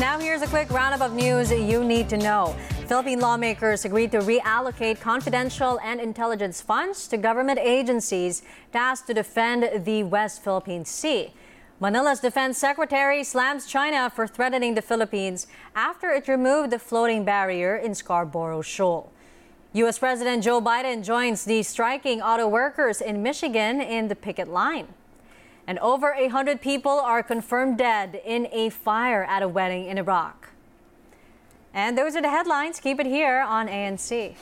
Now, here's a quick roundup of news you need to know. Philippine lawmakers agreed to reallocate confidential and intelligence funds to government agencies tasked to defend the West Philippine Sea. Manila's defense secretary slams China for threatening the Philippines after it removed the floating barrier in Scarborough Shoal. U.S. President Joe Biden joins the striking auto workers in Michigan in the picket line. And over 100 people are confirmed dead in a fire at a wedding in Iraq. And those are the headlines. Keep it here on ANC.